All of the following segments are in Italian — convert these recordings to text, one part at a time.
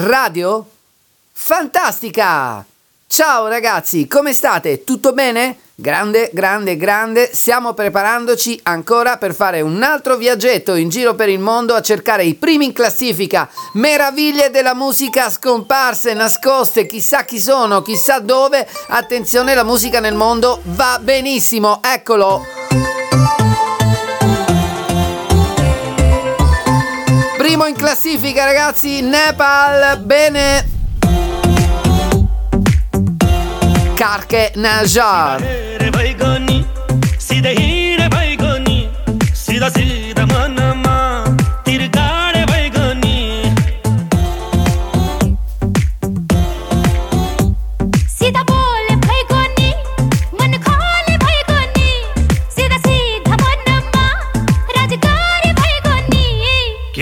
Radio Fantastica! Ciao ragazzi, come state? Tutto bene? Grande, grande, grande, stiamo preparandoci ancora per fare un altro viaggetto in giro per il mondo a cercare i primi in classifica, meraviglie della musica scomparse, nascoste, chissà chi sono, chissà dove. Attenzione, la musica nel mondo va benissimo, eccolo. In classifica ragazzi, Nepal, bene. Karke Najar.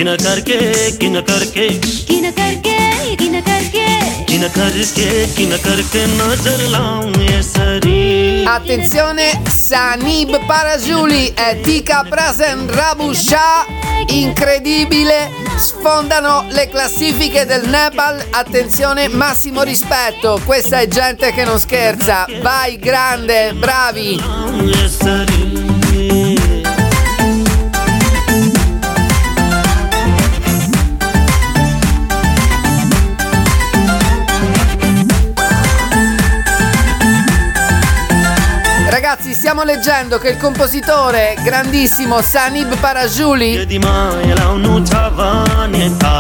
किन करके किन करके किन करके किन करके किन करके किन करके नजर लाऊं ये सरी Attenzione, Sanib Parajuli e Tika Prasen Rabusha, incredibile, sfondano le classifiche del Nepal, attenzione, massimo rispetto, questa è gente che non scherza, vai grande, bravi! Ragazzi, stiamo leggendo che il compositore grandissimo Sanib Parajuli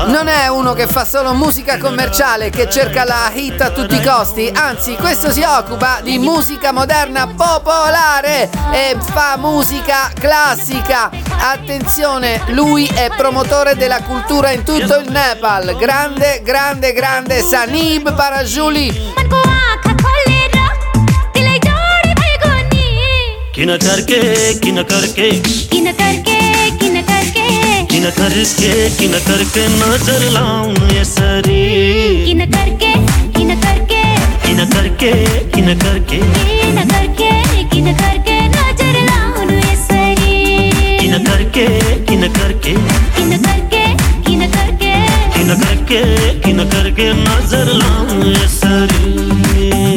non è uno che fa solo musica commerciale che cerca la hit a tutti i costi, anzi questo si occupa di musica moderna popolare e fa musica classica. Attenzione, lui è promotore della cultura in tutto il Nepal. Grande, grande, grande Sanib Parajuli. किन करके किन करके? किन करके किन करके? किन करके किन करके नजर लाऊं यसरी किन करके किन करके? किन करके किन करके? किन करके किन करके नजर लाऊं यसरी किन करके किन करके? किन करके किन करके? किन करके किन करके नजर लाऊं यसरी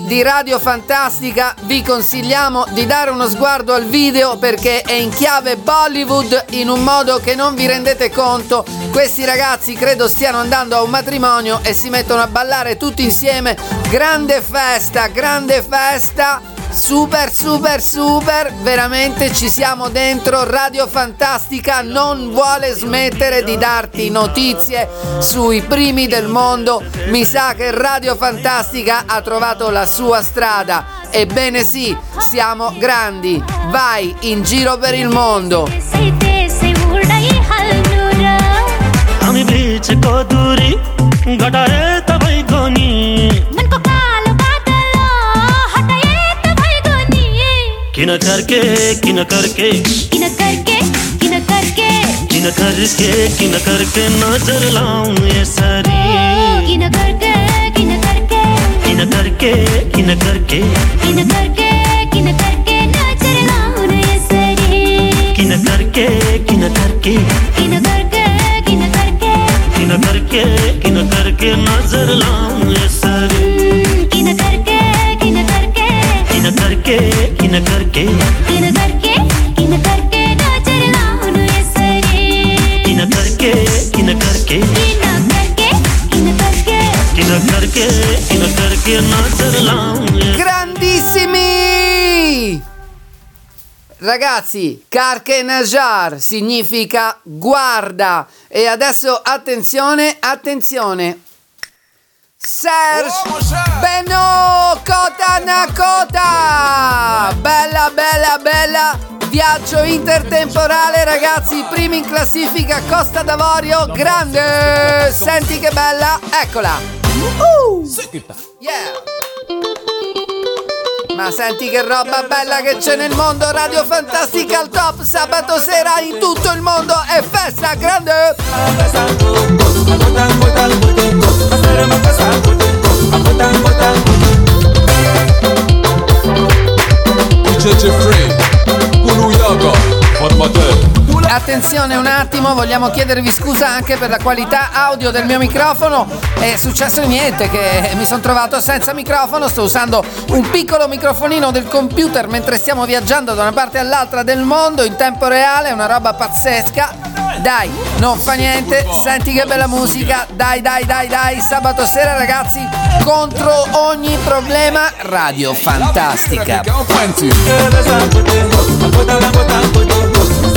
Di Radio Fantastica vi consigliamo di dare uno sguardo al video perché è in chiave Bollywood in un modo che non vi rendete conto. Questi ragazzi credo stiano andando a un matrimonio e si mettono a ballare tutti insieme. Grande festa, grande festa Super, super, super, veramente ci siamo dentro. Radio Fantastica non vuole smettere di darti notizie sui primi del mondo. Mi sa che Radio Fantastica ha trovato la sua strada. Ebbene sì, siamo grandi. Vai in giro per il mondo. আমি बीच को दूरी घटाए तबै कोनी किन करके किन करके किन करके किन करके किन करके किन करके नजर लाऊं ये सारी किन करके किन करके किन करके किन करके किन करके किन करके नजर लाऊं ये सारी किन करके किन करके किन करके किन करके किन करके किन करके नजर लाऊं ये सारी किन करके किन करके किन करके किन करके किन करके किन करके नजर लाऊं ये सरी किन करके किन करके किन करके किन करके किन करके किन करके नजर लाऊं grandissimi Ragazzi, Karke Najar significa guarda e adesso attenzione, attenzione. Serge Benno Kota Nakota Bella bella bella Viaggio intertemporale ragazzi Primi in classifica Costa d'Avorio Grande Senti che bella Eccola uh. Yeah ma senti che roba bella che c'è nel mondo Radio Fantastica al top Sabato sera in tutto il mondo È festa grande DJ Jeffrey Kulu Yaga Formateur attenzione un attimo, vogliamo chiedervi scusa anche per la qualità audio del mio microfono. È successo niente che mi sono trovato senza microfono, sto usando un piccolo microfonino del computer mentre stiamo viaggiando da una parte all'altra del mondo in tempo reale, è una roba pazzesca. Dai, non fa niente, senti che bella musica. Dai, dai, dai, dai, sabato sera ragazzi, contro ogni problema, radio fantastica.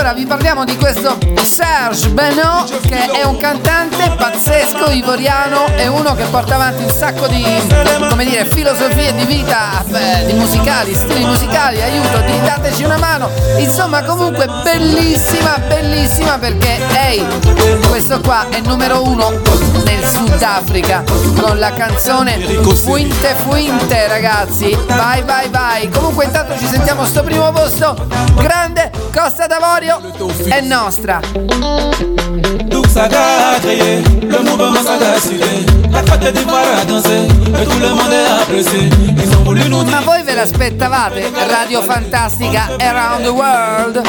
allora vi parliamo di questo Serge Benot che è un cantante pazzesco ivoriano, è uno che porta avanti un sacco di come dire, filosofie di vita, beh, di musicali, stili musicali, aiuto, di dateci una mano. Insomma, comunque bellissima, bellissima perché ehi, questo qua è numero uno nel Sudafrica con la canzone Fuinte Fuinte, ragazzi. Vai vai vai. Comunque intanto ci sentiamo sto primo posto. Grande Costa d'Avorio è nostra. Saga a créé, le mouvement Saga a suivi. La Côte d'Ivoire a dansé, et tout le monde a apprécié. Ils ont voulu nous dire. Ma voi ve l'aspettavate? Radio Fantastica Around the World.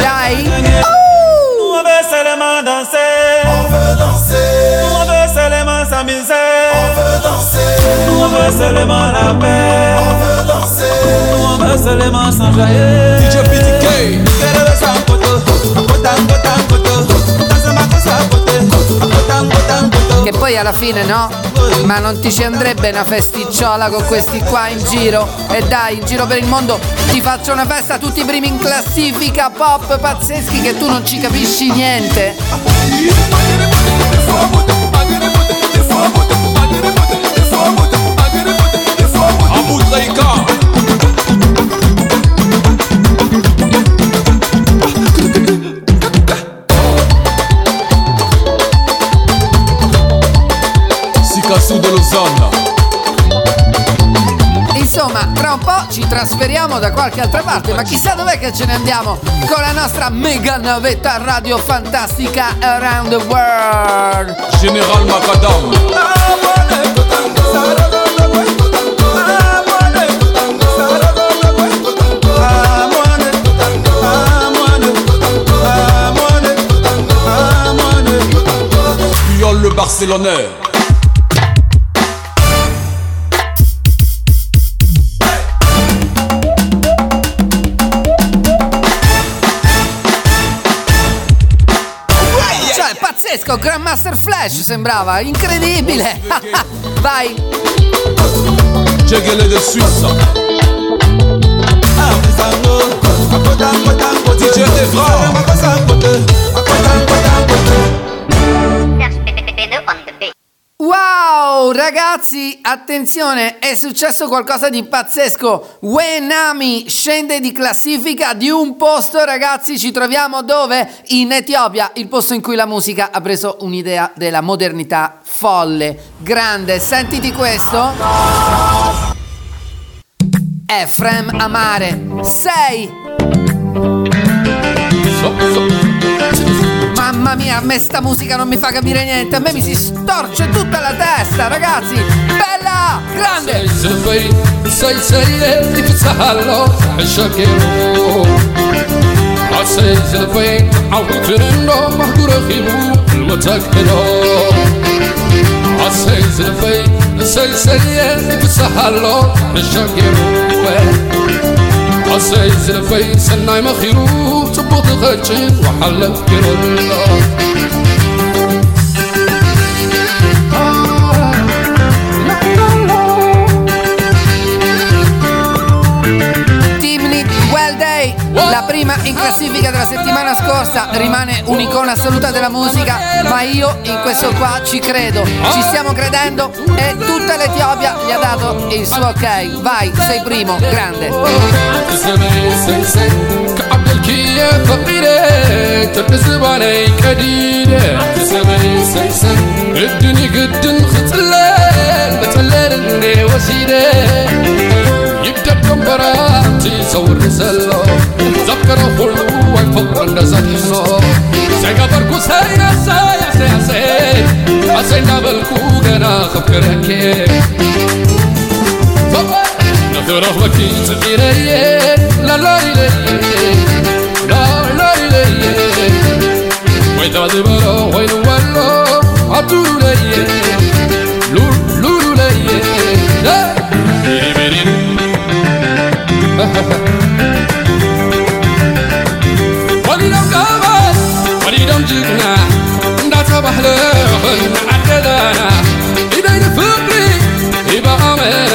Dai. Nous on veut seulement danser. On veut danser. Nous on veut seulement s'amuser. On veut danser. Nous on veut seulement la paix. On veut danser. Nous on veut seulement s'enjailler. DJ Che poi alla fine no? Ma non ti ci andrebbe una festicciola con questi qua in giro? E dai, in giro per il mondo ti faccio una festa tutti i primi in classifica pop pazzeschi che tu non ci capisci niente. Abu Traika. Sikasu de Lausanne. Insomma, tra un po' ci trasferiamo da qualche altra parte, ma chissà dov'è che ce ne andiamo con la nostra mega navetta radio fantastica around the world. Général Macadam. Barcelonais. Pazzesco, Grandmaster Flash sembrava, incredibile. Vai. Djegele de Suisse. DJ. Wow, ragazzi, attenzione, è successo qualcosa di pazzesco. Wenami scende di classifica di un posto, ragazzi. Ci troviamo dove? In Etiopia, il posto in cui la musica ha preso un'idea della modernità folle, grande. Sentiti questo. Efrem Amare 6 Mamma mia, a me sta musica non mi fa capire niente, a me mi si storce tutta la testa, ragazzi! Bella! Grande! Sei sei di pizzarlo e sciacchero Sei sei a un cerino ma dura chimu lo taccherò Sei sei sei sei di pizzarlo e sciacchero زلفي سناي مخيرو تبوط غجن وحلق كيرو Timnit la prima in classifica della settimana scorsa, rimane un'icona assoluta della musica, ma io in questo qua ci credo, ci stiamo credendo e tutta l'Etiopia gli ha dato il suo ok. Vai, sei primo, grande. سمي سيسي تيزور رسالة مذكرة حلوة الفقرة الناس الحصار سيجا بركو سايا سايا سايا سايا عسينا بالكو جنا خبكرة كيف نظرة وكي تغيرية لا لا لا لا لا لا وإذا دبرا وين ولا عطولية لولو لية لا ወሊዶም ቀበል ወሊዶም ጅግና እንዳተባህለኹን ዓደዳና ኢደይን ፍቅሪ ይበኣመና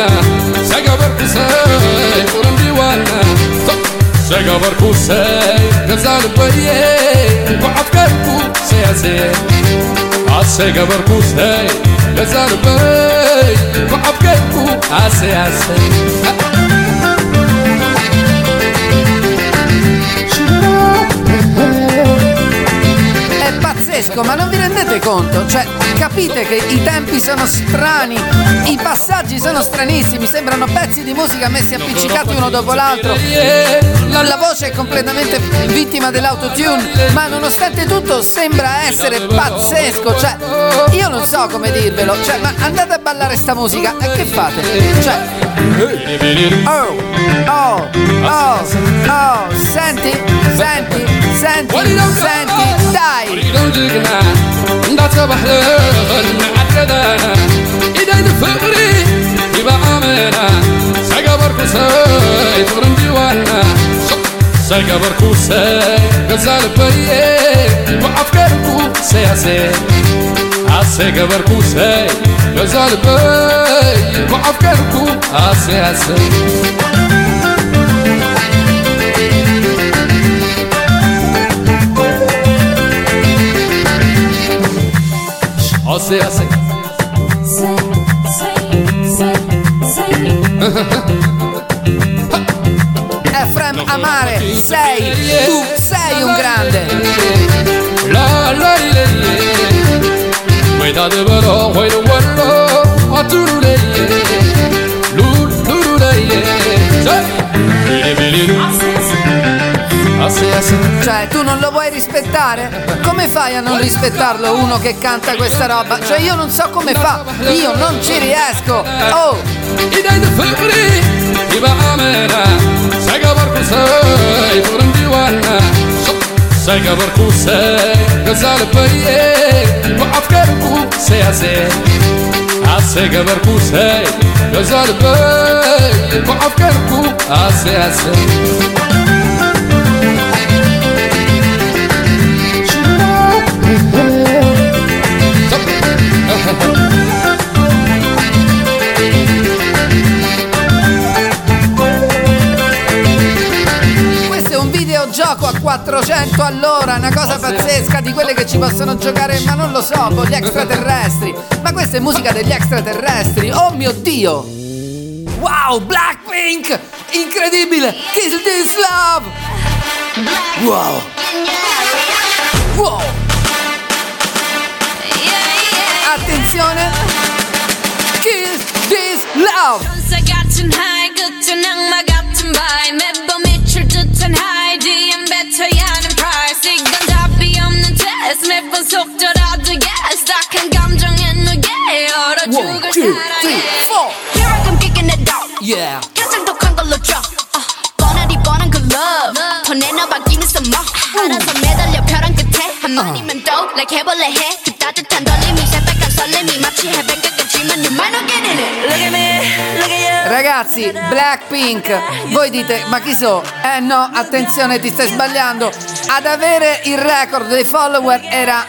ሰገበርኩ ሰይ ቁርንዲዋና ሰገበርኩ ሰይ ገዛ ልበየ ጓዓፍከርኩ ሰያሰየ አሰገበርኩ ሰይ ገዛ ልበይ ጓዓፍከርኩ ኣሰያሰይ pazzesco, ma non vi rendete conto? Cioè, capite che i tempi sono strani, i passaggi sono stranissimi, sembrano pezzi di musica messi appiccicati uno dopo l'altro. La voce è completamente vittima dell'autotune, ma nonostante tutto sembra essere pazzesco. Cioè, io non so come dirvelo, cioè, ma andate a ballare sta musica e che fate? Cioè, Oh, oh, oh, oh, senti, senti, senti, senti, dai. ندعت صباح معددة إيدين فقري يبقى عاملة ساقة بركوساي تورم ديوانا ساقة بركوساي غزال بيه وعفكار كوساي عسير هسه قبركو ساي جزال باي وعفكركو هسه هسه هسه هسه ساي ساي ساي Efrem Amare, sei, tu sei un grande. ina cioè, tu non lo vuoi rispettare? Come fai a non rispettarlo uno che canta questa roba? Cioè, io non so come fa, io non ci riesco. Oh! فقري يبقى أمانة سيقبر كوساي فرن ديوانا سيقبر كوساي videogioco a 400 all'ora, una cosa pazzesca di quelle che ci possono giocare, ma non lo so, con gli extraterrestri. Ma questa è musica degli extraterrestri, oh mio dio! Wow, Blackpink! Incredibile! Kill this love! Wow! Wow! Attenzione! Kill this love! 천사 같은 하이 끝은 악마 같은 바이 매번 미칠 듯한 하이 DM 뱉어야 하는 이건 답이 없는 test 매번 속더라도 yes 딱한 감정에 누게 얼어 죽을 사랑해. Here I come kicking it out Yeah! 가장 독한 걸로 줘 어, 뻔하디 뻔한 그 love 더 내놔봐 give me some more 알아서 매달려 벼랑 끝에 한마디면 또 like 해볼래 해그 따뜻한 떨림이 새빨 Ragazzi, Blackpink, voi dite ma chi so? Eh no, attenzione, ti stai sbagliando. Ad avere il record dei follower era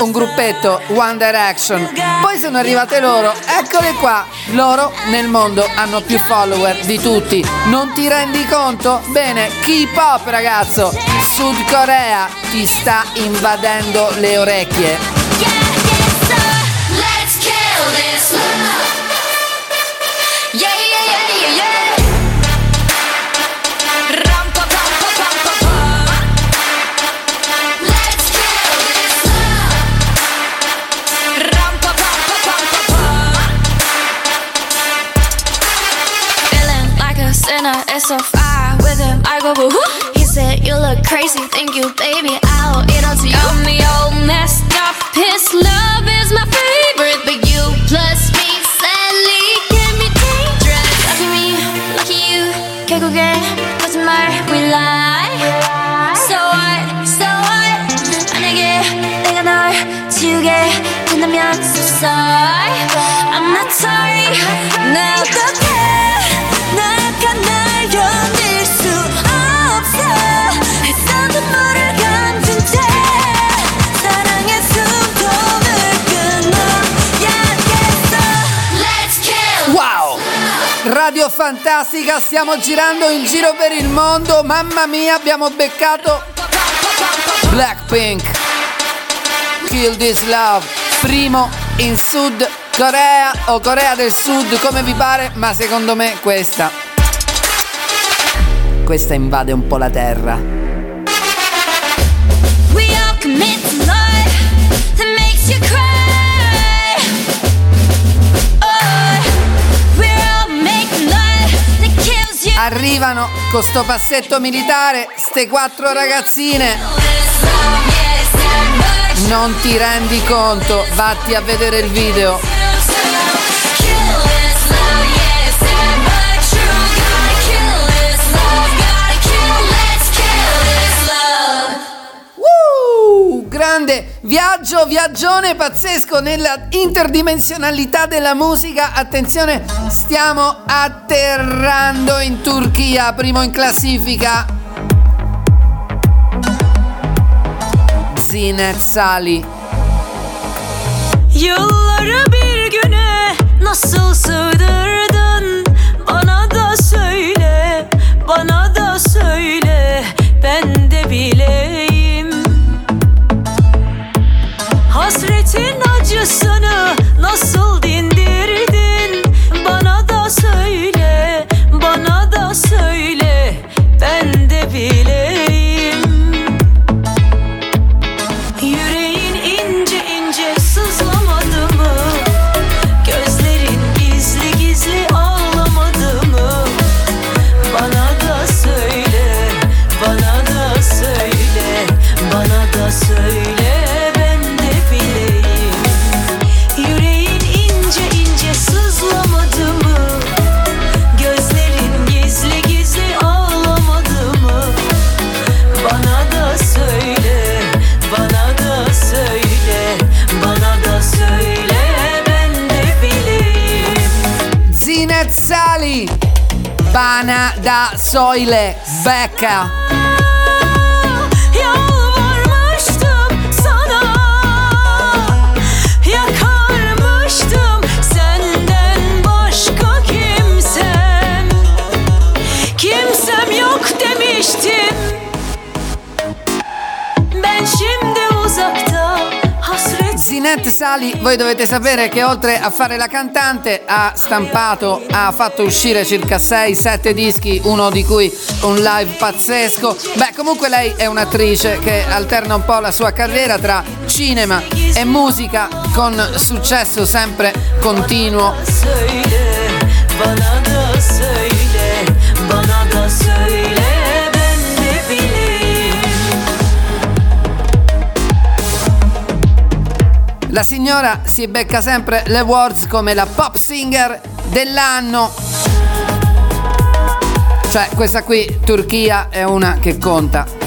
un gruppetto One Direction. Poi sono arrivate loro, eccole qua. Loro nel mondo hanno più follower di tutti. Non ti rendi conto? Bene, K-pop ragazzo. Sud Corea ti sta invadendo le orecchie. Yeah! in a SFI with him. I go, woo. He said, You look crazy, thank you, baby. I'll eat all to you. Got me all messed up. His love is my favorite, but you plus me, sadly, can be dangerous. Lucky me, lucky you. Can't go get what's my we lie. So what? So what? 만약에 내가 널 지우게 된다면, so sorry. I'm not sorry. 나 어떡해? Fantastica, stiamo girando in giro per il mondo. Mamma mia, abbiamo beccato Blackpink. Kill This Love. Primo in Sud Corea o Corea del Sud, come vi pare, ma secondo me questa. Questa invade un po' la terra. We all commit Arrivano con sto passetto militare, ste quattro ragazzine. Non ti rendi conto, vatti a vedere il video. Grande viaggio, viaggione pazzesco nella interdimensionalità della musica. Attenzione, stiamo atterrando in Turchia, primo in classifica. Zinet Sali. Yılları bir güne nasıl sığdırdın Bana da söyle, bana da söyle Ben de bileyim sun Soile. Becca. Sali, voi dovete sapere che oltre a fare la cantante ha stampato, ha fatto uscire circa 6-7 dischi, uno di cui un live pazzesco. Beh, comunque lei è un'attrice che alterna un po' la sua carriera tra cinema e musica con successo sempre continuo. bana da söyle, bana da söyle La signora si becca sempre le awards come la pop singer dell'anno. Cioè, questa qui, Turchia, è una che conta.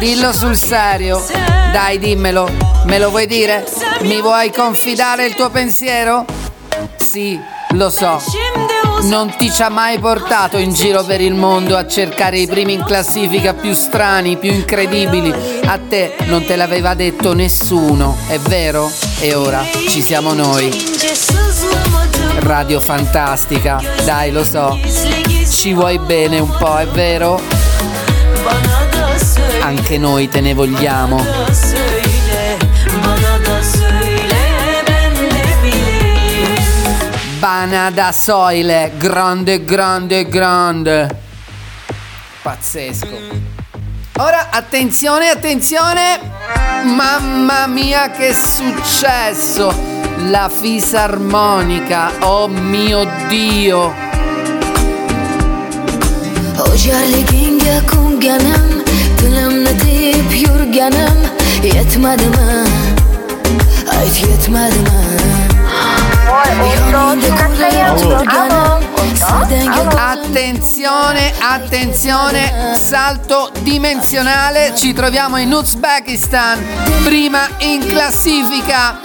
Dillo sul serio. Dai, dimmelo. Me lo vuoi dire? Mi vuoi confidare il tuo pensiero? Sì, lo so. Non ti ci ha mai portato in giro per il mondo a cercare i primi in classifica più strani, più incredibili. A te non te l'aveva detto nessuno, è vero? E ora ci siamo noi. Radio Fantastica. Dai, lo so. Ci vuoi bene un po', è vero? Anche noi te ne vogliamo. da söyle Bana da söyle ben de bileyim Bana da Soile, grande, grande, grande. Pazzesco. Ora attenzione, attenzione. Mamma mia che successo. La fisarmonica, oh mio Dio. Ko'nganim Tilimni tiyib yurganim Yetmadimi Ayt yetmadimi Attenzione, attenzione, salto dimensionale, ci troviamo in Uzbekistan, prima in classifica,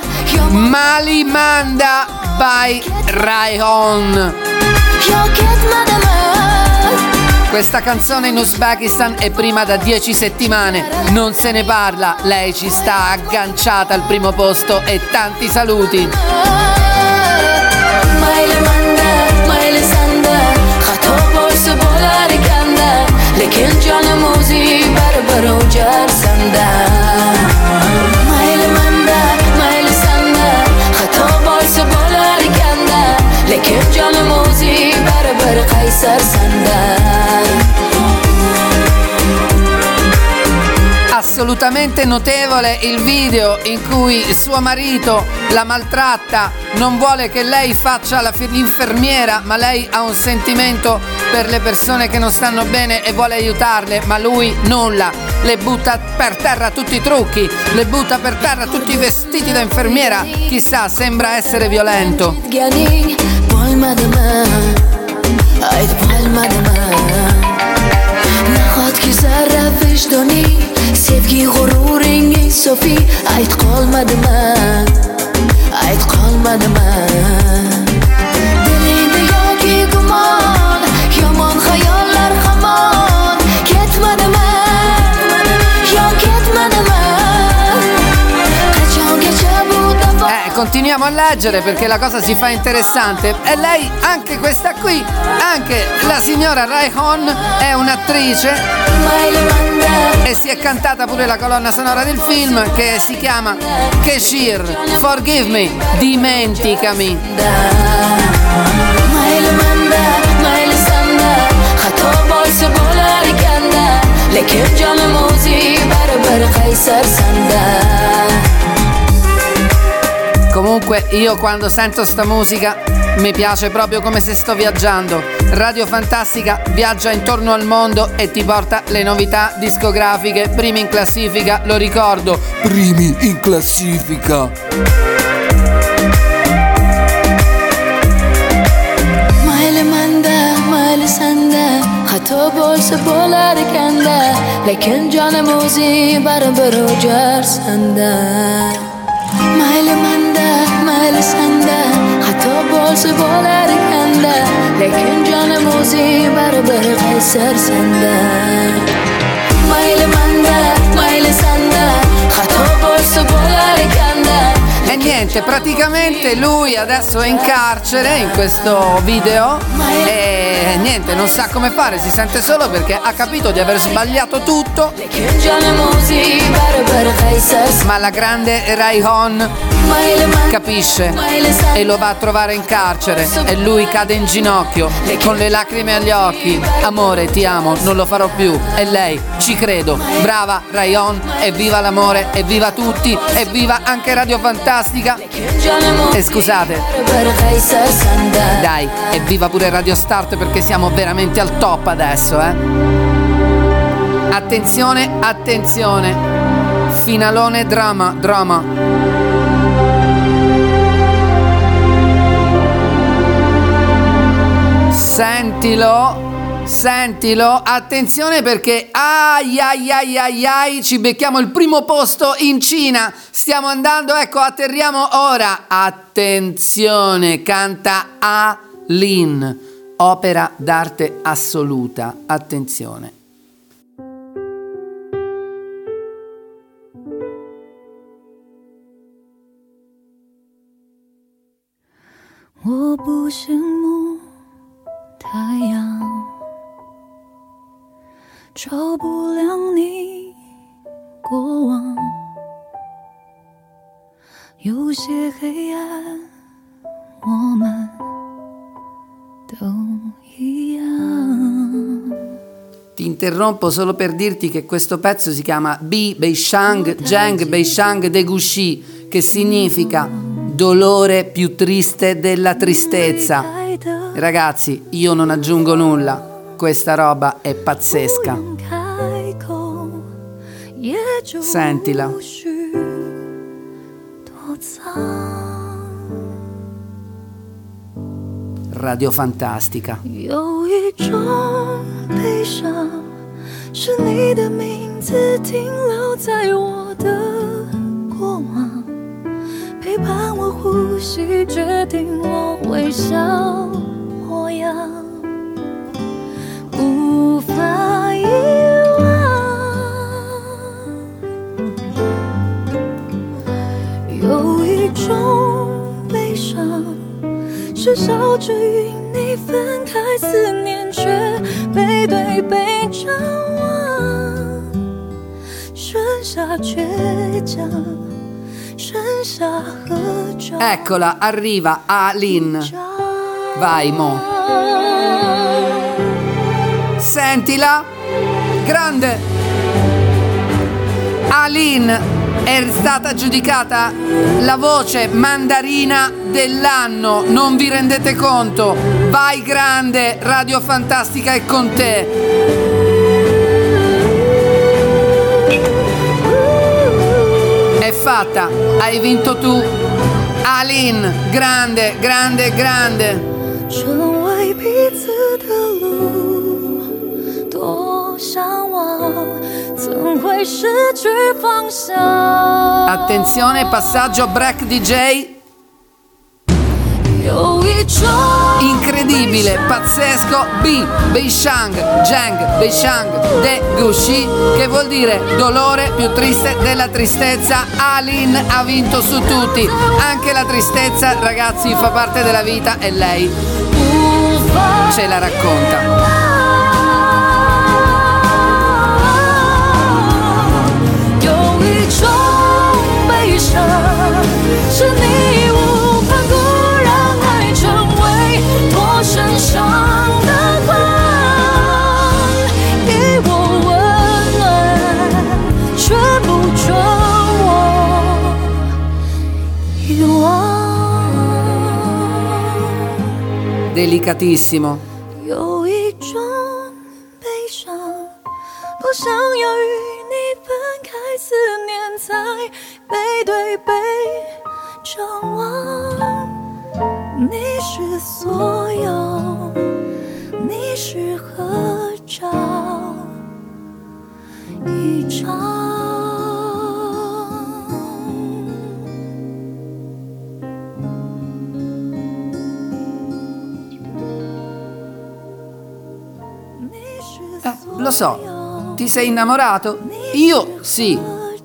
Mali Manda by Raihan. Questa canzone in Uzbekistan è prima da 10 settimane, non se ne parla, lei ci sta agganciata al primo posto e tanti saluti. lekin jonim o'zing baribir o'jar sanda lekin jonim o'zing baribir qaysar sanda Assolutamente notevole il video in cui suo marito la maltratta, non vuole che lei faccia l'infermiera, ma lei ha un sentimento per le persone che non stanno bene e vuole aiutarle, ma lui nulla. Le butta per terra tutti i trucchi, le butta per terra tutti i vestiti da infermiera. Chissà, sembra essere violento. Ganing aytib ayt bo'lmadimi nahotki zarra vijdoning sevgi g'ururing insofiy ayt qolmadimi? Ayt qolmadimi? Continuiamo a leggere perché la cosa si fa interessante. E lei, anche questa qui, anche la signora Raihon è un'attrice e si è cantata pure la colonna sonora del film che si chiama Keshir, Forgive Me, dimenticami. mayli manda mayli sanda xato bo'lsa Comunque io quando sento sta musica mi piace proprio come se sto viaggiando. Radio Fantastica viaggia intorno al mondo e ti porta le novità discografiche, primi in classifica, lo ricordo, primi in classifica. mayli manda mayli sanda xato bo'lsa bo'lar ekanda lekin jonim o'zing baribir o'jar sanda mayli manda mayli sanda xato bo'lsa bo'lar ekanda lekin jonim o'zing baribir qaysar sanda mayli manda mayli sanda xato bo'lsa bo'lar ekanda E niente, praticamente lui adesso è in carcere in questo video. E niente, non sa come fare, si sente solo perché ha capito di aver sbagliato tutto, ma la grande Raihon capisce e lo va a trovare in carcere e lui cade in ginocchio con le lacrime agli occhi. Amore, ti amo, non lo farò più. E lei, ci credo. Brava Rayon, evviva l'amore, evviva tutti, evviva anche Radio Fantastica. E scusate, dai, evviva pure Radio Start perché siamo veramente al top adesso, eh. Attenzione, attenzione. Finalone drama, drama. Sentilo. Sentilo, attenzione perché ai ai ai ai ai ci becchiamo il primo posto in Cina. Stiamo andando, ecco, atterriamo ora. Attenzione, canta A Lin, opera d'arte assoluta. Attenzione. Oh, 太阳，照不亮你过往。有些黑暗，我们都一样。 Ti interrompo solo per dirti che questo pezzo si chiama Bi Beishang Zheng Beishang de Gushi, che significa dolore più triste della tristezza. Ragazzi, io non aggiungo nulla. Questa roba è pazzesca. Sentila. Radio Fantastica. Mm. 陪伴我呼吸，决定我微笑模样，无法遗忘。有一种悲伤。是笑着与你分开，思念却背对背张望，剩下倔强，Eccola, arriva Alin. Vai, mo. Sentila. Grande. Alin è stata giudicata la voce mandarina dell'anno. Non vi rendete conto? Vai grande, Radio Fantastica è con te. fatta, hai vinto tu. Alin, grande, grande, grande. 成为彼此的路，多向往，怎会失去方向？ Attenzione, passaggio break DJ. 有一种 incredibile, pazzesco, B, Beishang, Zhang, Beishang, De Gushi, che vuol dire dolore più triste della tristezza, Alin ha vinto su tutti, anche la tristezza ragazzi fa parte della vita e lei ce la racconta. Show 是你。Delicatissimo. 有 lo so, ti sei innamorato? Io sì.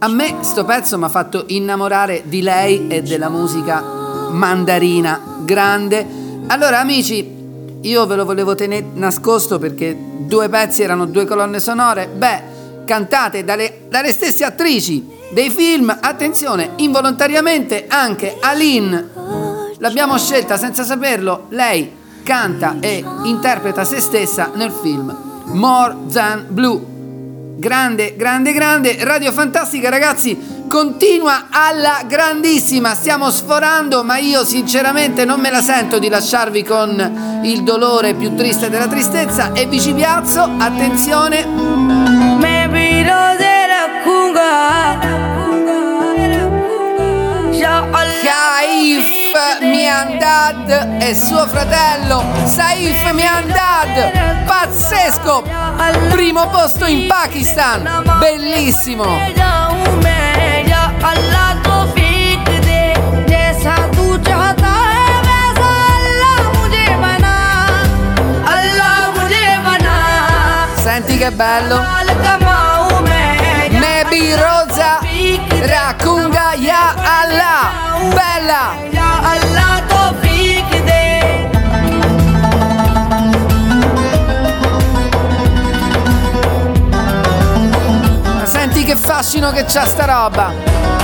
A me sto pezzo mi ha fatto innamorare di lei e della musica mandarina grande. Allora, amici, io ve lo volevo tenere nascosto perché due pezzi erano due colonne sonore. Beh, cantate dalle, dalle stesse attrici dei film. Attenzione, involontariamente anche Aline l'abbiamo scelta senza saperlo. Lei canta e interpreta se stessa nel film More Than Blue. Grande, grande, grande. Radio Fantastica, ragazzi, continua alla grandissima. Stiamo sforando, ma io sinceramente non me la sento di lasciarvi con il dolore più triste della tristezza. E vi ci piazzo, attenzione. Those Saif Miandad e suo fratello Saif Miandad. Pazzesco! Primo posto in Pakistan. Bellissimo. जाऊं मैं या अल्लाह को फीक दे जैसा तू चाहता है वैसा अल्लाह मुझे बना अल्लाह मुझे बना Senti che bello. माल कमाऊं मैं या Mebi Rosa Rakunga Ya Allah. Bella. immagino che c'ha sta roba.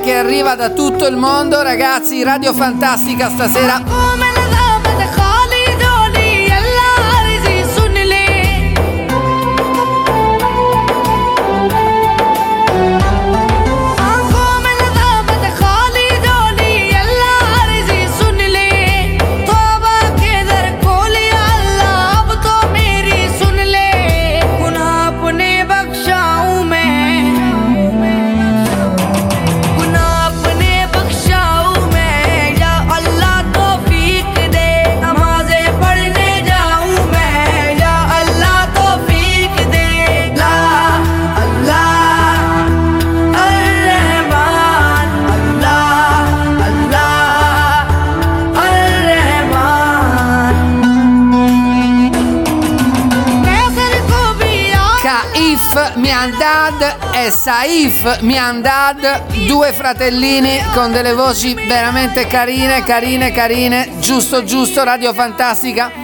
Che arriva da tutto il mondo, ragazzi. Radio Fantastica stasera. Miandad e Saif Miandad, due fratellini con delle voci veramente carine, carine, carine. Giusto, giusto, Radio Fantastica.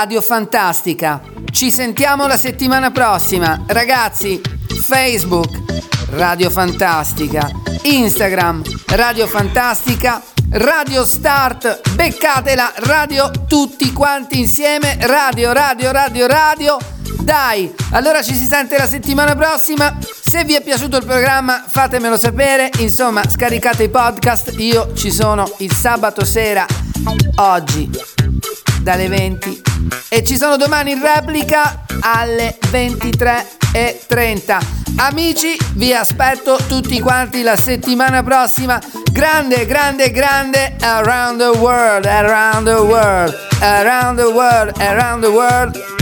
Radio Fantastica. Ci sentiamo la settimana prossima. Ragazzi, Facebook, Radio Fantastica, Instagram, Radio Fantastica, Radio Start, beccatela, radio tutti quanti insieme, radio, radio, radio, radio. Dai, allora ci si sente la settimana prossima. Se vi è piaciuto il programma fatemelo sapere. Insomma, scaricate i podcast. Io ci sono il sabato sera, oggi, dalle 20 e ci sono domani in replica alle 23.30. Amici, vi aspetto tutti quanti la settimana prossima. Grande, grande, grande around the world, around the world, around the world, around the world.